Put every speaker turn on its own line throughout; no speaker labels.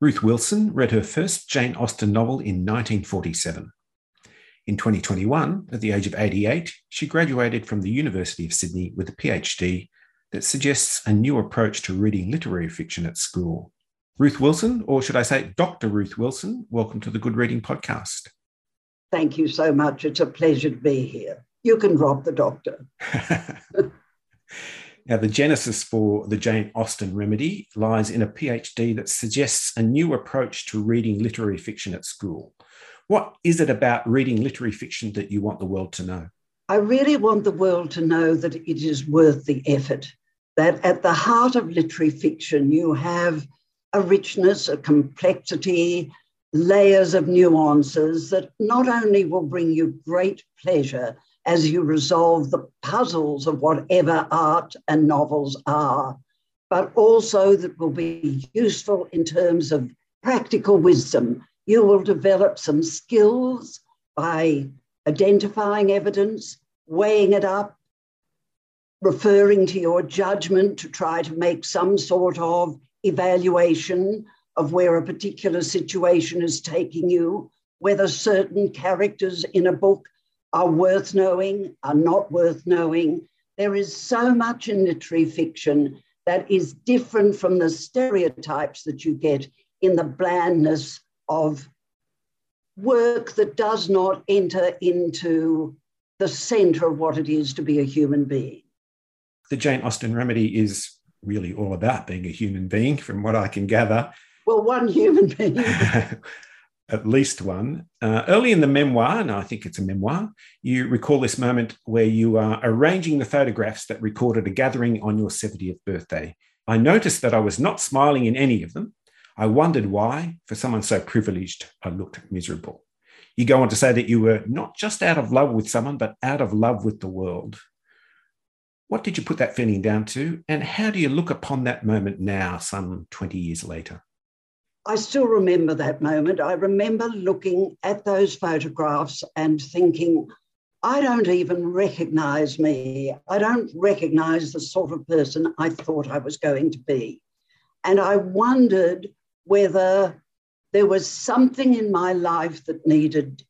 Ruth Wilson read her first Jane Austen novel in 1947. In 2021, at the age of 88, she graduated from the University of Sydney with a PhD that suggests a new approach to reading literary fiction at school. Ruth Wilson, or should I say Dr. Ruth Wilson, welcome to the Good Reading Podcast.
Thank you so much. It's a pleasure to be here. You can drop the doctor.
Now, the genesis for the Jane Austen remedy lies in a PhD that suggests a new approach to reading literary fiction at school. What is it about reading literary fiction that you want the world to know?
I really want the world to know that it is worth the effort, that at the heart of literary fiction, you have a richness, a complexity, layers of nuances that not only will bring you great pleasure as you resolve the puzzles of whatever art and novels are, but also that will be useful in terms of practical wisdom. You will develop some skills by identifying evidence, weighing it up, referring to your judgment to try to make some sort of evaluation of where a particular situation is taking you, whether certain characters in a book are worth knowing, are not worth knowing. There is so much in literary fiction that is different from the stereotypes that you get in the blandness of work that does not enter into the center of what it is to be a human being.
The Jane Austen remedy is really all about being a human being, from what I can gather.
Well, one human being.
at least one. Uh, early in the memoir, and I think it's a memoir, you recall this moment where you are arranging the photographs that recorded a gathering on your 70th birthday. I noticed that I was not smiling in any of them. I wondered why, for someone so privileged, I looked miserable. You go on to say that you were not just out of love with someone, but out of love with the world. What did you put that feeling down to? And how do you look upon that moment now, some 20 years later?
I still remember that moment. I remember looking at those photographs and thinking, I don't even recognize me. I don't recognize the sort of person I thought I was going to be. And I wondered whether there was something in my life that needed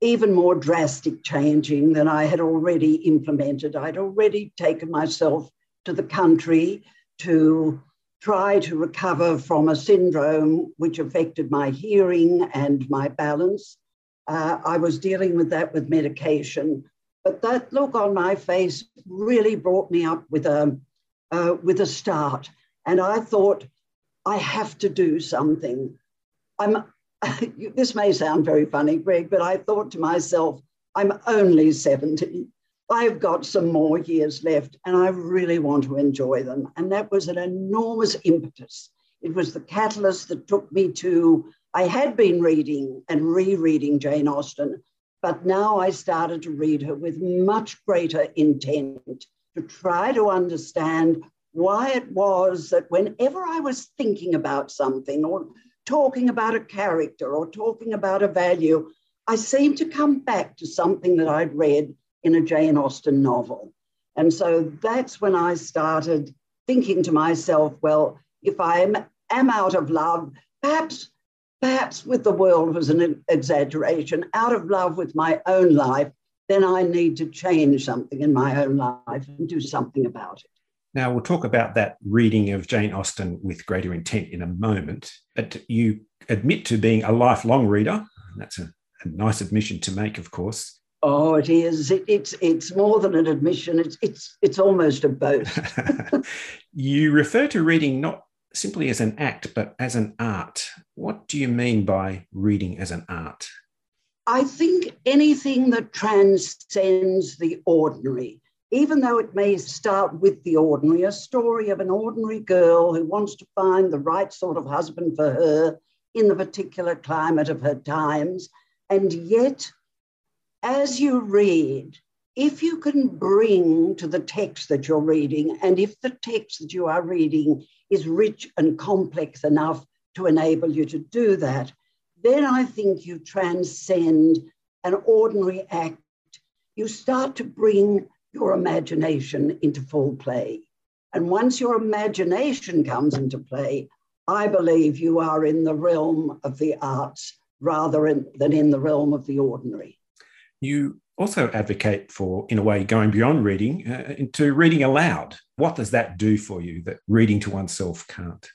even more drastic changing than I had already implemented. I'd already taken myself to the country to try to recover from a syndrome which affected my hearing and my balance. Uh, I was dealing with that with medication, but that look on my face really brought me up with a uh, with a start. And I thought, I have to do something. I'm. this may sound very funny, Greg, but I thought to myself, I'm only 70. I've got some more years left and I really want to enjoy them. And that was an enormous impetus. It was the catalyst that took me to, I had been reading and rereading Jane Austen, but now I started to read her with much greater intent to try to understand why it was that whenever I was thinking about something or talking about a character or talking about a value, I seemed to come back to something that I'd read in a Jane Austen novel. And so that's when I started thinking to myself, well, if I am, am out of love, perhaps, perhaps with the world was an exaggeration, out of love with my own life, then I need to change something in my own life and do something about it.
Now, we'll talk about that reading of Jane Austen with greater intent in a moment. But you admit to being a lifelong reader. That's a, a nice admission to make, of course.
Oh, it is. It, it's it's more than an admission. It's it's it's almost a boast.
you refer to reading not simply as an act, but as an art. What do you mean by reading as an art?
I think anything that transcends the ordinary, even though it may start with the ordinary, a story of an ordinary girl who wants to find the right sort of husband for her in the particular climate of her times. And yet, as you read, if you can bring to the text that you're reading, and if the text that you are reading is rich and complex enough to enable you to do that, then I think you transcend an ordinary act. You start to bring your imagination into full play. And once your imagination comes into play, I believe you are in the realm of the arts rather in, than in the realm of the ordinary.
You also advocate for, in a way, going beyond reading uh, into reading aloud. What does that do for you that reading to oneself can't?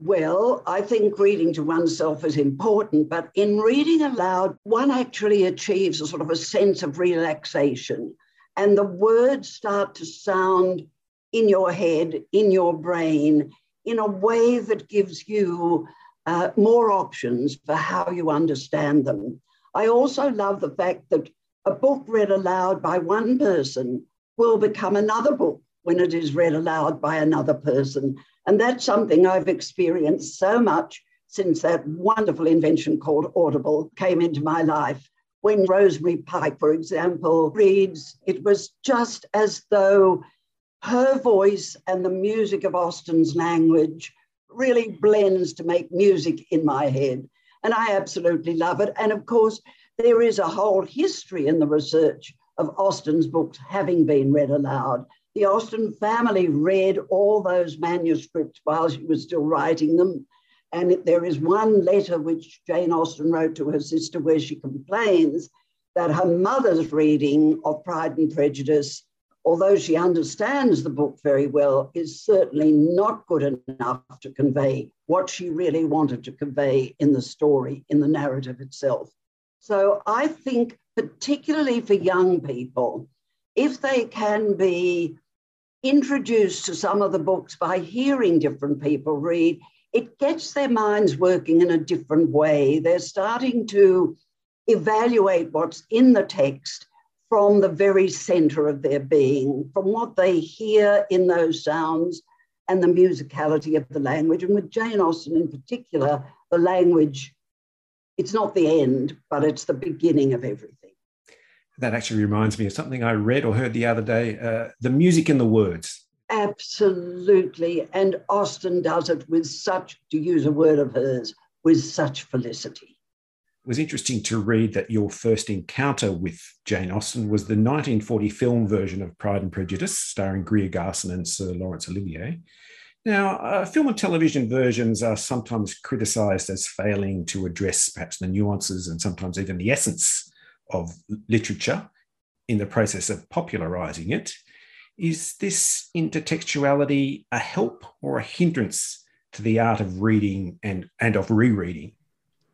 Well, I think reading to oneself is important, but in reading aloud, one actually achieves a sort of a sense of relaxation, and the words start to sound in your head, in your brain, in a way that gives you uh, more options for how you understand them. I also love the fact that a book read aloud by one person will become another book when it is read aloud by another person. And that's something I've experienced so much since that wonderful invention called Audible came into my life. When Rosamund Pike, for example, reads, it was just as though her voice and the music of Austen's language really blends to make music in my head. And I absolutely love it. And of course, there is a whole history in the research of Austen's books having been read aloud the Austen family read all those manuscripts while she was still writing them. And there is one letter which Jane Austen wrote to her sister where she complains that her mother's reading of Pride and Prejudice, although she understands the book very well, is certainly not good enough to convey what she really wanted to convey in the story, in the narrative itself. So I think, particularly for young people, if they can be introduced to some of the books by hearing different people read, it gets their minds working in a different way. They're starting to evaluate what's in the text from the very center of their being, from what they hear in those sounds and the musicality of the language. And with Jane Austen in particular, the language, it's not the end, but it's the beginning of everything
that actually reminds me of something I read or heard the other day uh, the music in the words.
Absolutely. And Austen does it with such, to use a word of hers, with such felicity.
It was interesting to read that your first encounter with Jane Austen was the 1940 film version of Pride and Prejudice, starring Greer Garson and Sir Laurence Olivier. Now, uh, film and television versions are sometimes criticised as failing to address perhaps the nuances and sometimes even the essence of literature in the process of popularizing it. Is this intertextuality a help or a hindrance to the art of reading and, and of rereading?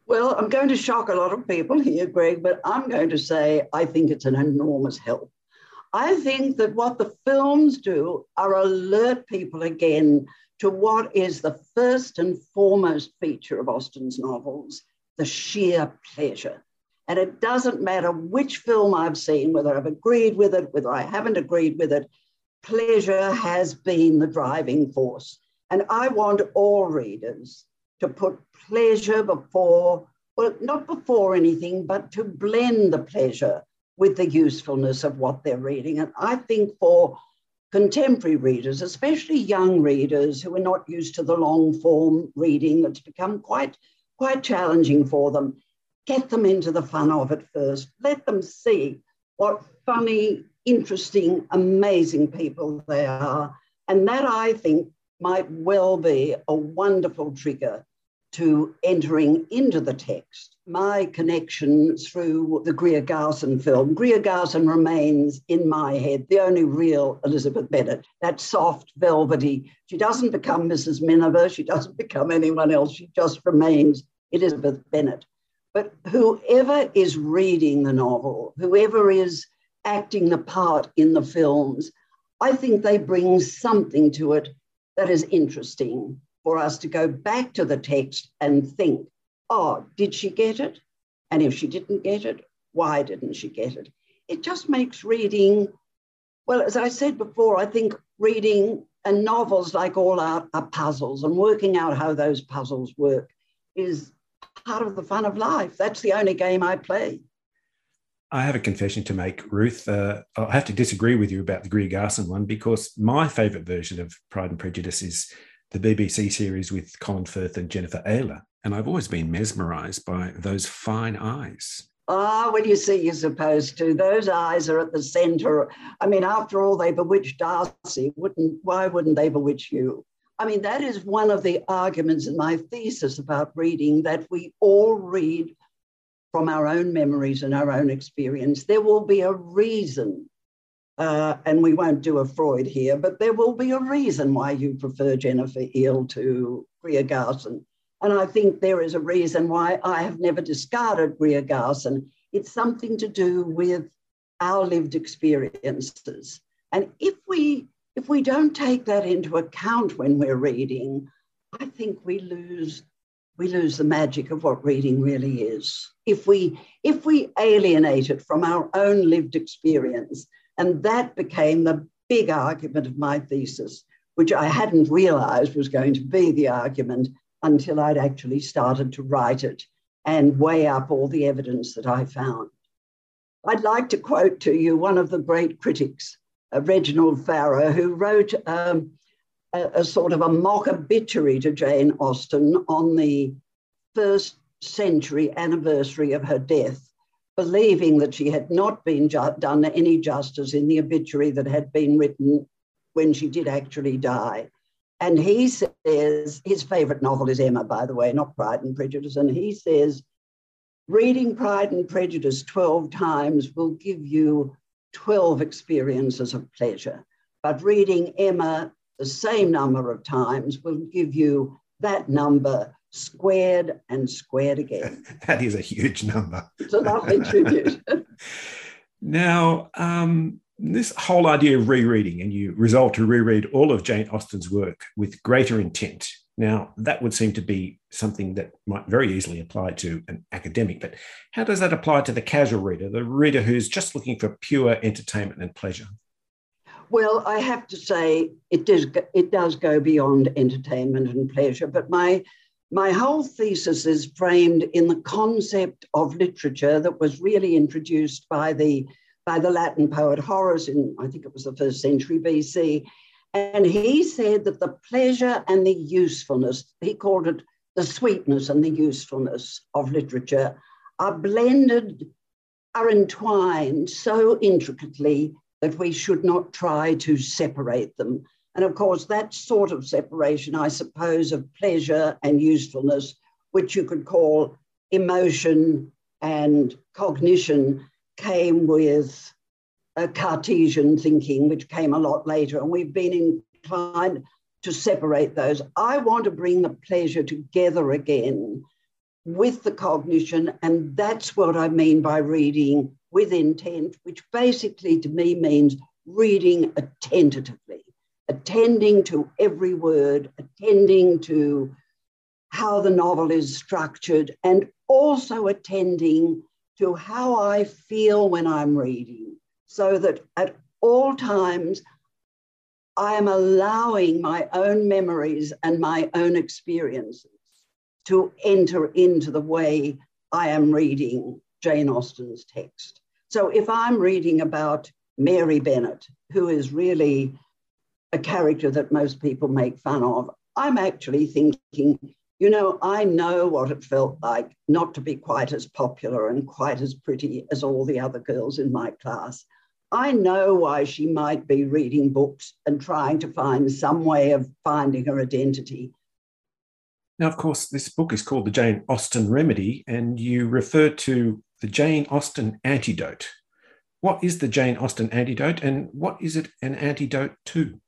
Well, I'm going to shock a lot of people here, Greg, but I'm going to say I think it's an enormous help. I think that what the films do are alert people again to what is the first and foremost feature of Austen's novels the sheer pleasure. And it doesn't matter which film I've seen, whether I've agreed with it, whether I haven't agreed with it, pleasure has been the driving force. And I want all readers to put pleasure before, well, not before anything, but to blend the pleasure with the usefulness of what they're reading. And I think for contemporary readers, especially young readers who are not used to the long form reading that's become quite, quite challenging for them, get them into the fun of it first. Let them see what funny, interesting, amazing people they are. And that I think might well be a wonderful trigger to entering into the text. My connection through the Greer Garson film, Greer Garson remains in my head the only real Elizabeth Bennet, that soft, velvety. She doesn't become Mrs. Miniver, she doesn't become anyone else, she just remains Elizabeth Bennet. But whoever is reading the novel, whoever is acting the part in the films, I think they bring something to it that is interesting for us to go back to the text and think, oh, did she get it? And if she didn't get it, why didn't she get it? It just makes reading, well, as I said before, I think reading and novels, like all our, our puzzles, and working out how those puzzles work is part of the fun of life. That's the only game I play.
I have a confession to make, Ruth. Uh, I have to disagree with you about the Greer Garson one because my favourite version of Pride and Prejudice is the BBC series with Colin Firth and Jennifer Ehle. And I've always been mesmerised by those fine eyes.
Ah, well, you see, you're supposed to. Those eyes are at the centre. I mean, after all, they bewitched Darcy. Wouldn't why wouldn't they bewitch you? I mean, that is one of the arguments in my thesis about reading that we all read from our own memories and our own experience. There will be a reason, uh, and we won't do a Freud here, but there will be a reason why you prefer Jennifer Ehle to Greer Garson. And I think there is a reason why I have never discarded Greer Garson. It's something to do with our lived experiences. And if we if we don't take that into account when we're reading, I think we lose we lose the magic of what reading really is. If we if we alienate it from our own lived experience, and that became the big argument of my thesis, which I hadn't realized was going to be the argument until I'd actually started to write it and weigh up all the evidence that I found. I'd like to quote to you one of the great critics, uh, Reginald Farrer, who wrote um, a, a, sort of a mock obituary to Jane Austen on the first century anniversary of her death, believing that she had not been ju- done any justice in the obituary that had been written when she did actually die. And he says, his favorite novel is Emma, by the way, not Pride and Prejudice. And he says, reading Pride and Prejudice 12 times will give you 12 experiences of pleasure. But reading Emma the same number of times will give you that number squared and squared again.
that is a huge number.
It's a lovely tribute.
now, um, this whole idea of rereading, and you resolve to reread all of Jane Austen's work with greater intent. Now, that would seem to be something that might very easily apply to an academic, but how does that apply to the casual reader, the reader who's just looking for pure entertainment and pleasure?
Well, I have to say it does it does go beyond entertainment and pleasure, but my my whole thesis is framed in the concept of literature that was really introduced by the by the Latin poet Horace in, I think it was the first century BC. And he said that the pleasure and the usefulness, he called it the sweetness and the usefulness of literature, are blended, are entwined so intricately that we should not try to separate them. And of course, that sort of separation, I suppose, of pleasure and usefulness, which you could call emotion and cognition, came with a Cartesian thinking, which came a lot later, and we've been inclined to separate those. I want to bring the pleasure together again with the cognition, and that's what I mean by reading with intent, which basically to me means reading attentively, attending to every word, attending to how the novel is structured, and also attending to how I feel when I'm reading, so that at all times I am allowing my own memories and my own experiences to enter into the way I am reading Jane Austen's text. So if I'm reading about Mary Bennet, who is really a character that most people make fun of, I'm actually thinking, you know, I know what it felt like not to be quite as popular and quite as pretty as all the other girls in my class. I know why she might be reading books and trying to find some way of finding her identity.
Now, of course, this book is called The Jane Austen Remedy, and you refer to the Jane Austen antidote. What is the Jane Austen antidote, and what is it an antidote to?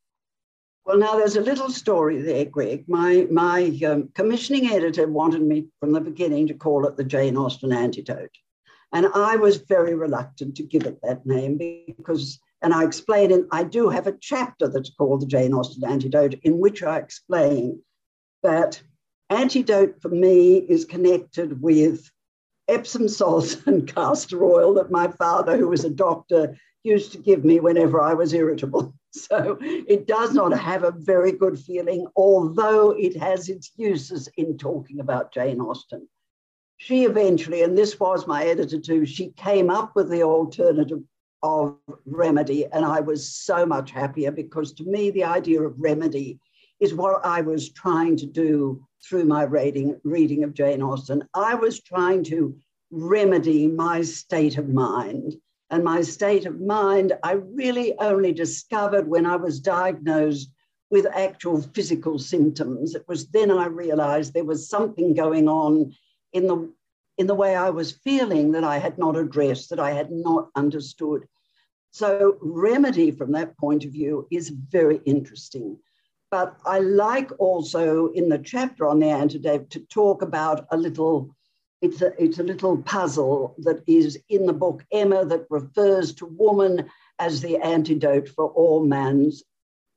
Well, now there's a little story there, Greg. My my um, commissioning editor wanted me from the beginning to call it the Jane Austen Antidote, and I was very reluctant to give it that name because, and I explain, and I do have a chapter that's called the Jane Austen Antidote, in which I explain that antidote for me is connected with Epsom salts and castor oil that my father, who was a doctor, used to give me whenever I was irritable. So it does not have a very good feeling, although it has its uses in talking about Jane Austen. she eventually, and this was my editor too, she came up with the alternative of remedy. And I was so much happier because to me, the idea of remedy is what I was trying to do through my reading, reading of Jane Austen. I was trying to remedy my state of mind. And my state of mind, I really only discovered when I was diagnosed with actual physical symptoms. It was then I realized there was something going on in the in the way I was feeling that I had not addressed, that I had not understood. So, remedy from that point of view is very interesting. But I like also in the chapter on the antidote to talk about a little, it's a, it's a little puzzle that is in the book Emma that refers to woman as the antidote for all man's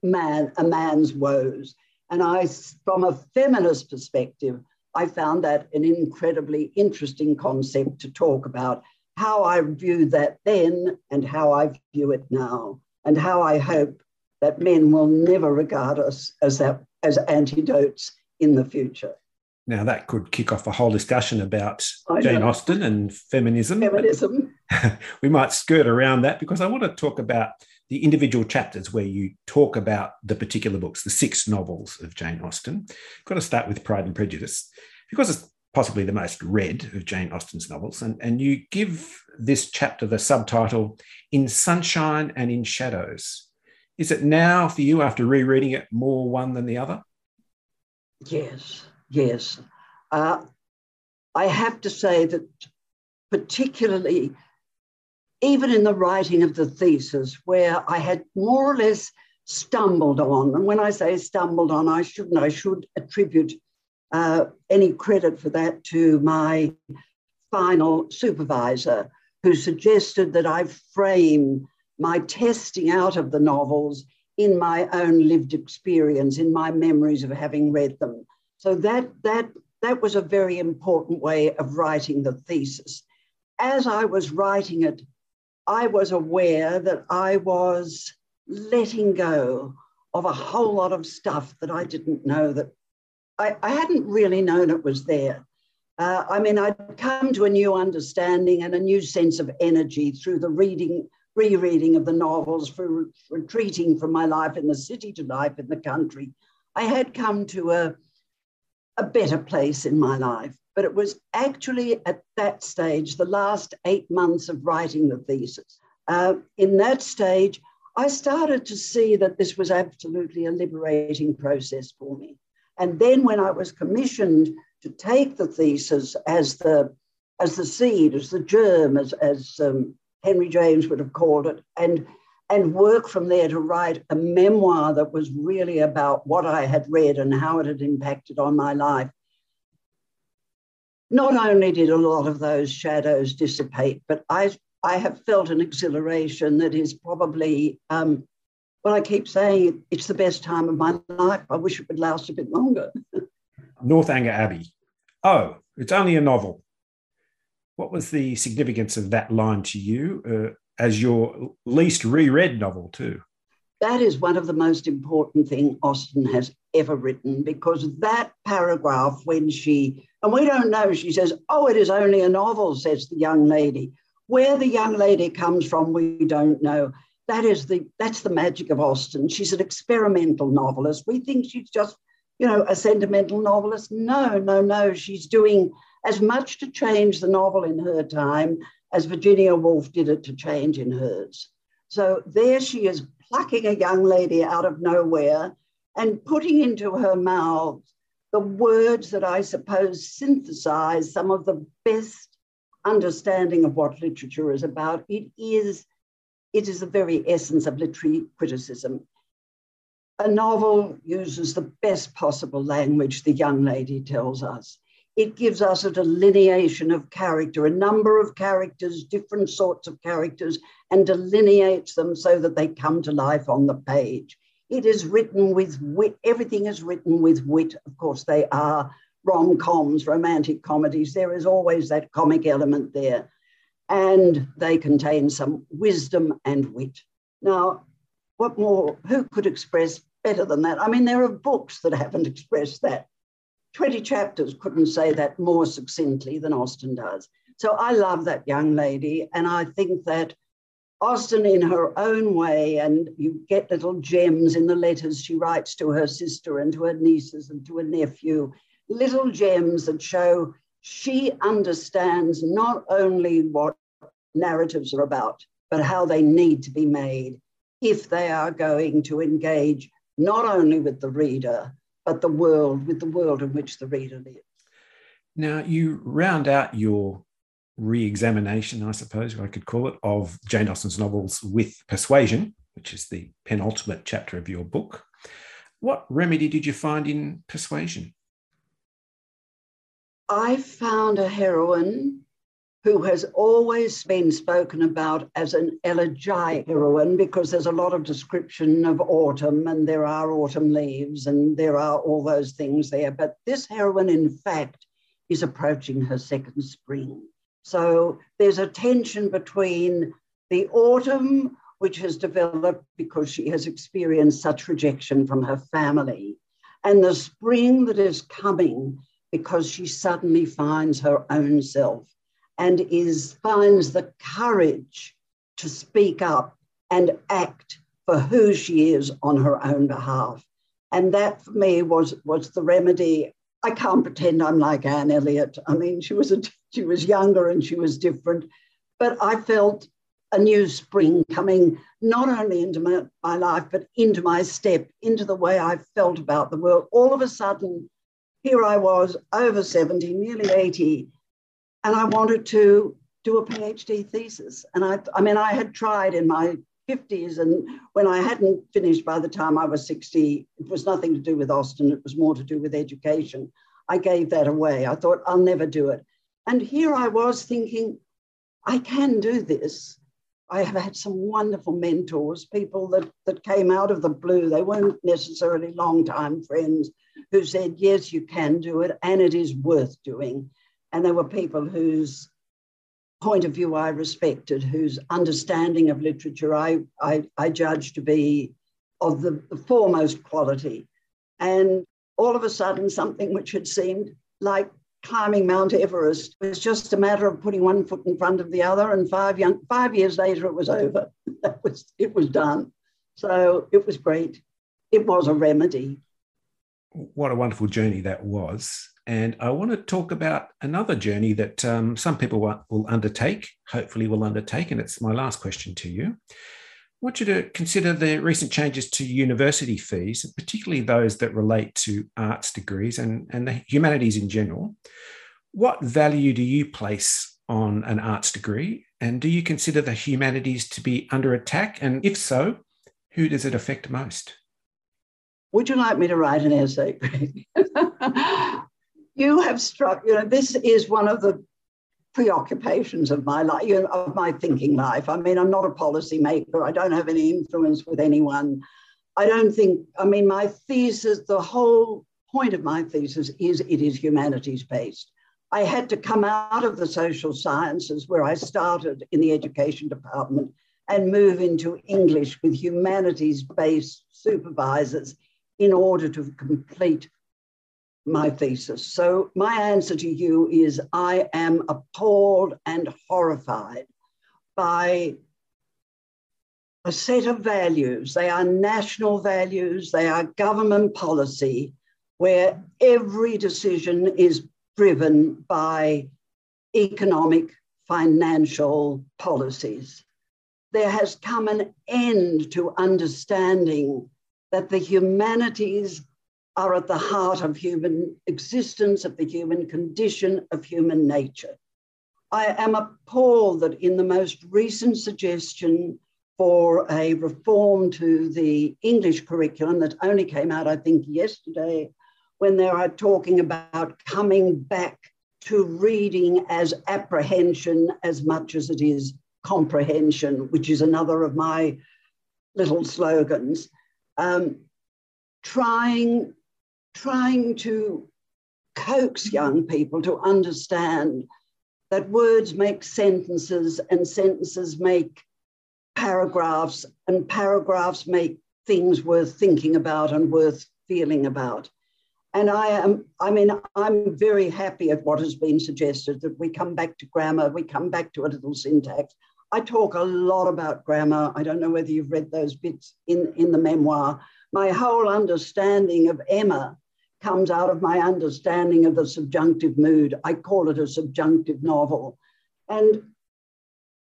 man, a man's woes. And I, from a feminist perspective, I found that an incredibly interesting concept to talk about how I viewed that then and how I view it now, and how I hope that men will never regard us as that as antidotes in the future.
Now that could kick off a whole discussion about Jane Austen and feminism.
Feminism.
we might skirt around that because I want to talk about the individual chapters where you talk about the particular books, the six novels of Jane Austen. I've got to start with Pride and Prejudice because it's possibly the most read of Jane Austen's novels. And, and you give this chapter the subtitle In Sunshine and in Shadows. Is it now for you, after rereading it, more one than the other?
Yes, yes. Uh, I have to say that, particularly even in the writing of the thesis, where I had more or less stumbled on, and when I say stumbled on, I shouldn't, I should attribute uh, any credit for that to my final supervisor, who suggested that I frame my testing out of the novels in my own lived experience, in my memories of having read them. So that that that was a very important way of writing the thesis. As I was writing it, I was aware that I was letting go of a whole lot of stuff that I didn't know that I, I hadn't really known it was there. Uh, I mean, I'd come to a new understanding and a new sense of energy through the reading, rereading of the novels, for retreating from my life in the city to life in the country. I had come to a, a better place in my life. But it was actually at that stage, the last eight months of writing the thesis. Uh, in that stage, I started to see that this was absolutely a liberating process for me. And then when I was commissioned to take the thesis as the as the seed, as the germ, as, as um, Henry James would have called it, and and work from there to write a memoir that was really about what I had read and how it had impacted on my life. Not only did a lot of those shadows dissipate, but I, I have felt an exhilaration that is probably um, well, I keep saying it's the best time of my life. I wish it would last a bit longer.
Northanger Abbey. Oh, it's only a novel. What was the significance of that line to you uh, as your least reread novel, too?
That is one of the most important things Austen has ever written because that paragraph, when she, and we don't know, she says, Oh, it is only a novel, says the young lady. Where the young lady comes from, we don't know that is the that's the magic of Austen. She's an experimental novelist. We think she's just, you know, a sentimental novelist. No, no, no. She's doing as much to change the novel in her time as Virginia Woolf did it to change in hers. So there she is plucking a young lady out of nowhere and putting into her mouth the words that I suppose synthesize some of the best understanding of what literature is about. It is it is the very essence of literary criticism. A novel uses the best possible language, the young lady tells us. It gives us a delineation of character, a number of characters, different sorts of characters, and delineates them so that they come to life on the page. It is written with wit, everything is written with wit. Of course, they are rom coms, romantic comedies. There is always that comic element there and they contain some wisdom and wit. Now, what more, who could express better than that? I mean, there are books that haven't expressed that. 20 chapters couldn't say that more succinctly than Austen does. So I love that young lady. And I think that Austen, in her own way, and you get little gems in the letters she writes to her sister and to her nieces and to her nephew, little gems that show she understands not only what narratives are about, but how they need to be made if they are going to engage not only with the reader, but the world, with the world in which the reader lives.
Now, you round out your re examination, I suppose I could call it, of Jane Austen's novels with Persuasion, which is the penultimate chapter of your book. What remedy did you find in Persuasion?
I found a heroine who has always been spoken about as an elegiac heroine because there's a lot of description of autumn and there are autumn leaves and there are all those things there. But this heroine, in fact, is approaching her second spring. So there's a tension between the autumn, which has developed because she has experienced such rejection from her family, and the spring that is coming because she suddenly finds her own self and is finds the courage to speak up and act for who she is on her own behalf. And that for me was, was the remedy. I can't pretend I'm like Anne Elliot. I mean, she was a, she was younger and she was different, but I felt a new spring coming not only into my, my life, but into my step, into the way I felt about the world. All of a sudden, here I was over 70, nearly 80, and I wanted to do a PhD thesis. And I, I mean, I had tried in my 50s, and when I hadn't finished by the time I was 60, it was nothing to do with Austen, it was more to do with education. I gave that away. I thought, I'll never do it. And here I was thinking, I can do this. I have had some wonderful mentors, people that, that came out of the blue. They weren't necessarily long-time friends who said, yes, you can do it, and it is worth doing. And there were people whose point of view I respected, whose understanding of literature I, I, I judged to be of the, the foremost quality. And all of a sudden, something which had seemed like climbing Mount Everest was just a matter of putting one foot in front of the other. And five young, five years later, it was over. that was it was done. So it was great. It was a remedy.
What a wonderful journey that was. And I want to talk about another journey that um, some people will undertake, hopefully, will undertake. And it's my last question to you. I want you to consider the recent changes to university fees, particularly those that relate to arts degrees and, and the humanities in general. What value do you place on an arts degree? And do you consider the humanities to be under attack? And if so, who does it affect most?
Would you like me to write an essay? you have struck, you know, this is one of the preoccupations of my life, you know, of my thinking life. I mean, I'm not a policymaker. I don't have any influence with anyone. I don't think, I mean, my thesis, the whole point of my thesis is it is humanities based. I had to come out of the social sciences where I started in the education department and move into English with humanities based supervisors in order to complete my thesis. So, my answer to you is I am appalled and horrified by a set of values. They are national values, they are government policy, where every decision is driven by economic, financial policies. There has come an end to understanding that the humanities are at the heart of human existence, of the human condition, of human nature. I am appalled that in the most recent suggestion for a reform to the English curriculum that only came out, I think, yesterday, when they are talking about coming back to reading as apprehension as much as it is comprehension, which is another of my little slogans. Um, trying trying to coax young people to understand that words make sentences and sentences make paragraphs and paragraphs make things worth thinking about and worth feeling about. And I am, I mean, I'm very happy at what has been suggested that we come back to grammar, we come back to a little syntax. I talk a lot about grammar. I don't know whether you've read those bits in, in the memoir. My whole understanding of Emma comes out of my understanding of the subjunctive mood. I call it a subjunctive novel. And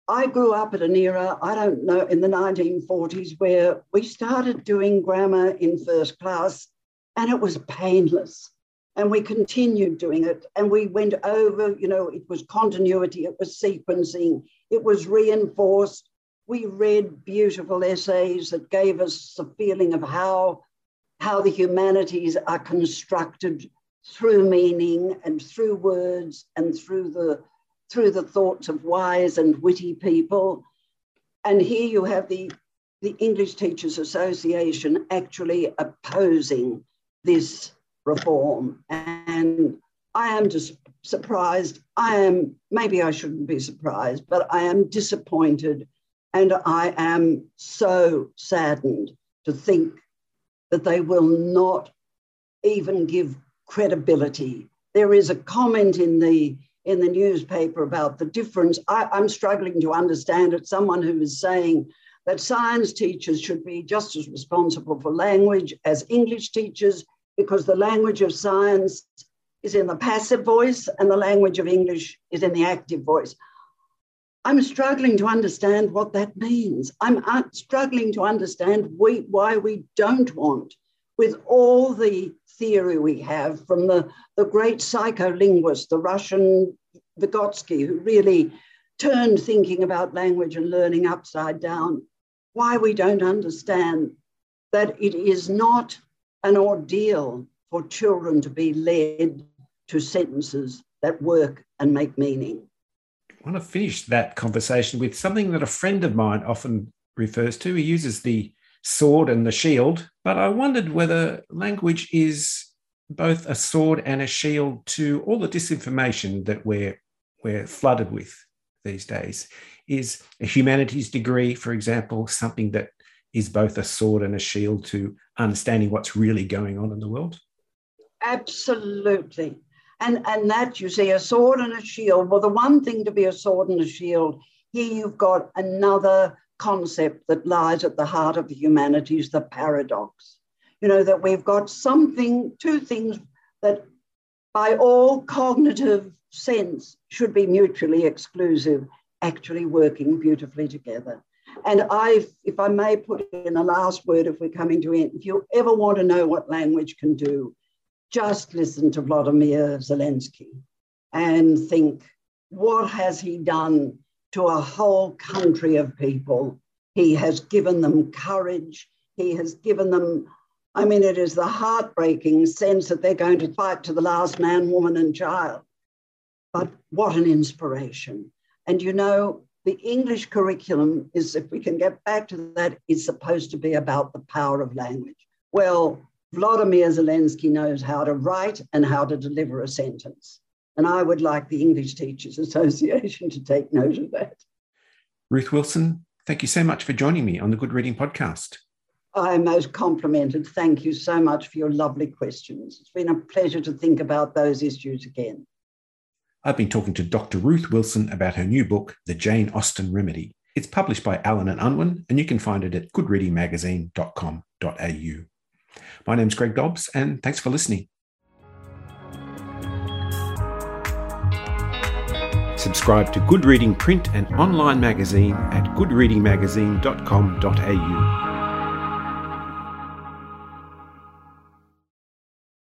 I grew up at an era, I don't know, in the 1940s where we started doing grammar in first class and it was painless. And we continued doing it. And we went over, you know, it was continuity, it was sequencing, it was reinforced. We read beautiful essays that gave us the feeling of how, how the humanities are constructed through meaning and through words and through the through the thoughts of wise and witty people. And here you have the, the English Teachers Association actually opposing this reform. And I am just surprised. I am, maybe I shouldn't be surprised, but I am disappointed and I am so saddened to think that they will not even give credibility. There is a comment in the in the newspaper about the difference. I, I'm struggling to understand it. Someone who is saying that science teachers should be just as responsible for language as English teachers because the language of science is in the passive voice and the language of English is in the active voice. I'm struggling to understand what that means. I'm uh, struggling to understand we, why we don't want, with all the theory we have from the, the great psycholinguist, the Russian Vygotsky, who really turned thinking about language and learning upside down, why we don't understand that it is not an ordeal for children to be led to sentences that work and make meaning.
I want to finish that conversation with something that a friend of mine often refers to. He uses the sword and the shield, but I wondered whether language is both a sword and a shield to all the disinformation that we're we're flooded with these days. Is a humanities degree, for example, something that is both a sword and a shield to understanding what's really going on in the world?
Absolutely. And, and that you see, a sword and a shield. Well, the one thing to be a sword and a shield, here you've got another concept that lies at the heart of humanities, the paradox. You know, that we've got something, two things that by all cognitive sense should be mutually exclusive, actually working beautifully together. And I, if I may put in a last word, if we're coming to end, if you ever want to know what language can do, just listen to Vladimir Zelensky and think, what has he done to a whole country of people? He has given them courage. He has given them, I mean, it is the heartbreaking sense that they're going to fight to the last man, woman, and child. But what an inspiration. And you know, the English curriculum is, if we can get back to that, is supposed to be about the power of language. Well, Vladimir Zelensky knows how to write and how to deliver a sentence. And I would like the English Teachers Association to take note of that.
Ruth Wilson, thank you so much for joining me on the Good Reading Podcast.
I'm most complimented. Thank you so much for your lovely questions. It's been a pleasure to think about those issues again.
I've been talking to Dr. Ruth Wilson about her new book, The Jane Austen Remedy. It's published by Allen and Unwin, and you can find it at goodreadingmagazine.com.au. My name's Greg Dobbs, and thanks for listening. Subscribe to Good Reading print and online magazine at goodreadingmagazine.com.au.